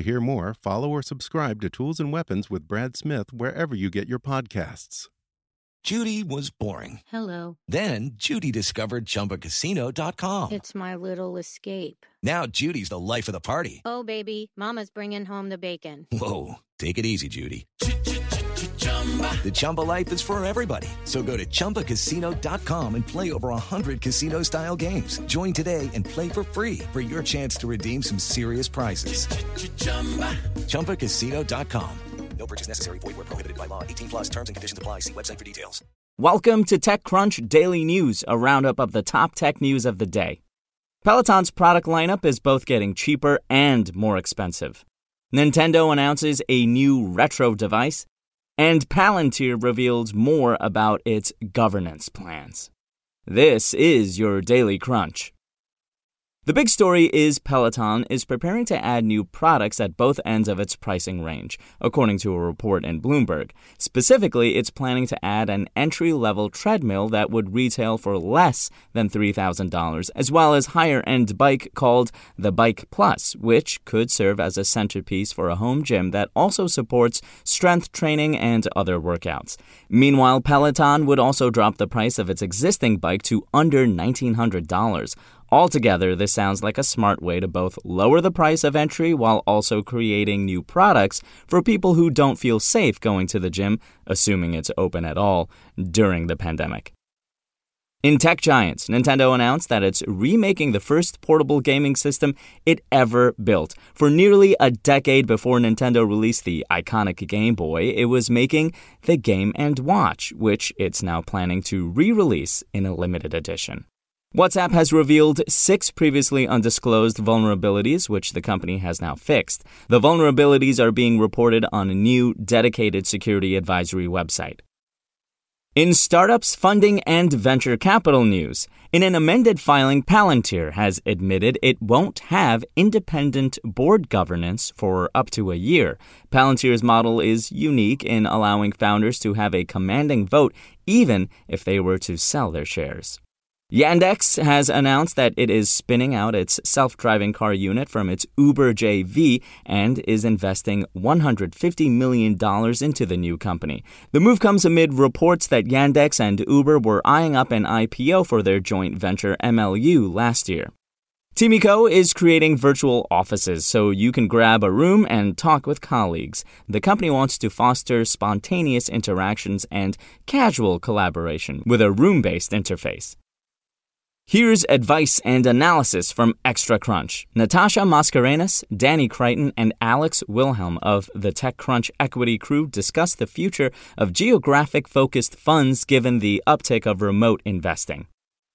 To hear more, follow or subscribe to Tools and Weapons with Brad Smith wherever you get your podcasts. Judy was boring. Hello. Then Judy discovered ChumbaCasino.com. It's my little escape. Now Judy's the life of the party. Oh, baby, Mama's bringing home the bacon. Whoa, take it easy, Judy. The Chumba life is for everybody. So go to ChumbaCasino.com and play over 100 casino style games. Join today and play for free for your chance to redeem some serious prizes. ChumbaCasino.com. No purchase necessary. Void where prohibited by law. 18 plus terms and conditions apply. See website for details. Welcome to TechCrunch Daily News, a roundup of the top tech news of the day. Peloton's product lineup is both getting cheaper and more expensive. Nintendo announces a new retro device, and Palantir reveals more about its governance plans. This is your Daily Crunch. The big story is Peloton is preparing to add new products at both ends of its pricing range, according to a report in Bloomberg. Specifically, it's planning to add an entry level treadmill that would retail for less than $3,000, as well as higher end bike called the Bike Plus, which could serve as a centerpiece for a home gym that also supports strength training and other workouts. Meanwhile, Peloton would also drop the price of its existing bike to under $1,900. Altogether, this sounds like a smart way to both lower the price of entry while also creating new products for people who don't feel safe going to the gym, assuming it's open at all, during the pandemic. In tech giants, Nintendo announced that it's remaking the first portable gaming system it ever built. For nearly a decade before Nintendo released the iconic Game Boy, it was making the Game & Watch, which it's now planning to re release in a limited edition. WhatsApp has revealed six previously undisclosed vulnerabilities, which the company has now fixed. The vulnerabilities are being reported on a new dedicated security advisory website. In startups, funding, and venture capital news, in an amended filing, Palantir has admitted it won't have independent board governance for up to a year. Palantir's model is unique in allowing founders to have a commanding vote even if they were to sell their shares. Yandex has announced that it is spinning out its self driving car unit from its Uber JV and is investing $150 million into the new company. The move comes amid reports that Yandex and Uber were eyeing up an IPO for their joint venture MLU last year. Timico is creating virtual offices so you can grab a room and talk with colleagues. The company wants to foster spontaneous interactions and casual collaboration with a room based interface. Here's advice and analysis from Extra Crunch. Natasha Mascarenhas, Danny Crichton, and Alex Wilhelm of the TechCrunch Equity Crew discuss the future of geographic focused funds given the uptick of remote investing.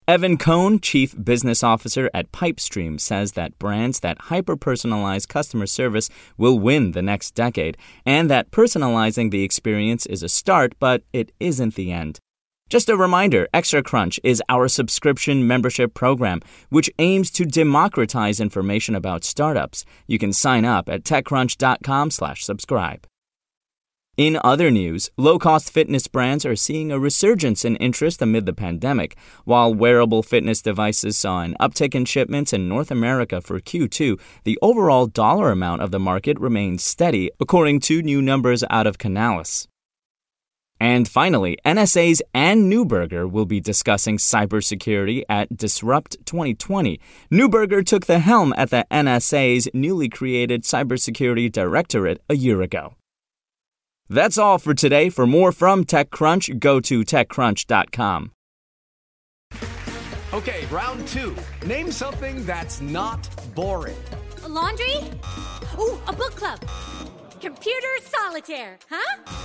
Evan Kohn, Chief Business Officer at Pypestream, says that brands that hyper personalize customer service will win the next decade, and that personalizing the experience is a start, but it isn't the end. Just a reminder, Extra Crunch is our subscription membership program, which aims to democratize information about startups. You can sign up at techcrunch.com/slash subscribe. In other news, low-cost fitness brands are seeing a resurgence in interest amid the pandemic. While wearable fitness devices saw an uptick in shipments in North America for Q2, the overall dollar amount of the market remains steady, according to new numbers out of Canalys. And finally, NSA's Anne Neuberger will be discussing cybersecurity at Disrupt 2020. Neuberger took the helm at the NSA's newly created Cybersecurity Directorate a year ago. That's all for today. For more from TechCrunch, go to TechCrunch.com. Okay, round two. Name something that's not boring. A laundry? Ooh, a book club. Computer solitaire, huh?